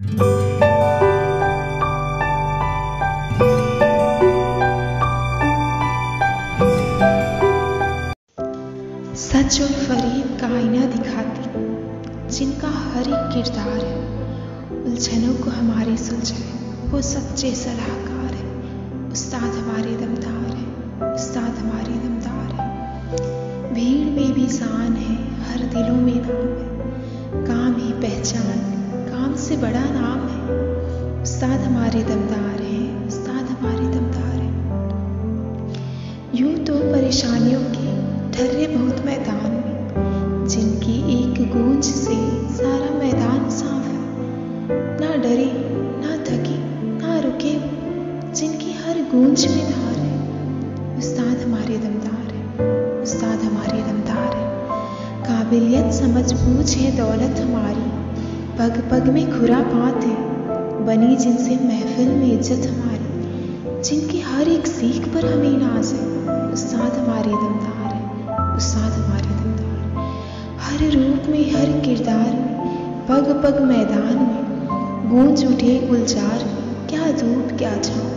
सच और फरीब का आईना दिखाती, जिनका हर एक किरदार है, उलझनों को हमारी सुलझाए, वो सच्चे सलाहकार है। उस्ताद हमारे दमदार है, उस्ताद हमारे दमदार है। भीड़ में भी शान है, हर दिलों में नाम है। काम ही पहचान, काम से बड़ा उस्ताद हमारे दमदार है उस्ताद हमारे दमदार है। यूँ तो परेशानियों के ठर्रे बहुत मैदान में, जिनकी एक गूंज से सारा मैदान साफ़ है। ना डरे, ना थके, ना रुके, जिनकी हर गूंज में धार है उस्ताद हमारे दमदार है उस्ताद हमारे दमदार है। काबिलियत समझ बूझ है दौलत हमारी, पग पग में खुरा पात है बनी जिनसे महफिल में इज़्ज़त हमारी, जिनकी हर एक सीख पर हमें नाज है। उस्ताद हमारे दमदार है, उस्ताद हमारे दमदार हर रूप में, हर किरदार में, पग पग मैदान में, गूंज उठे गुलजार, क्या धूप क्या छाँव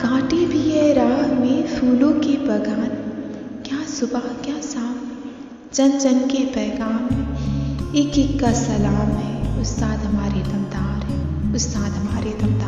कांटे भी है राह में फूलों के बगान, क्या सुबह, क्या शाम चन चन के पैगाम एक एक का सलाम उस्ताद हमारे दमदार हैं उस्ताद हमारे दमदार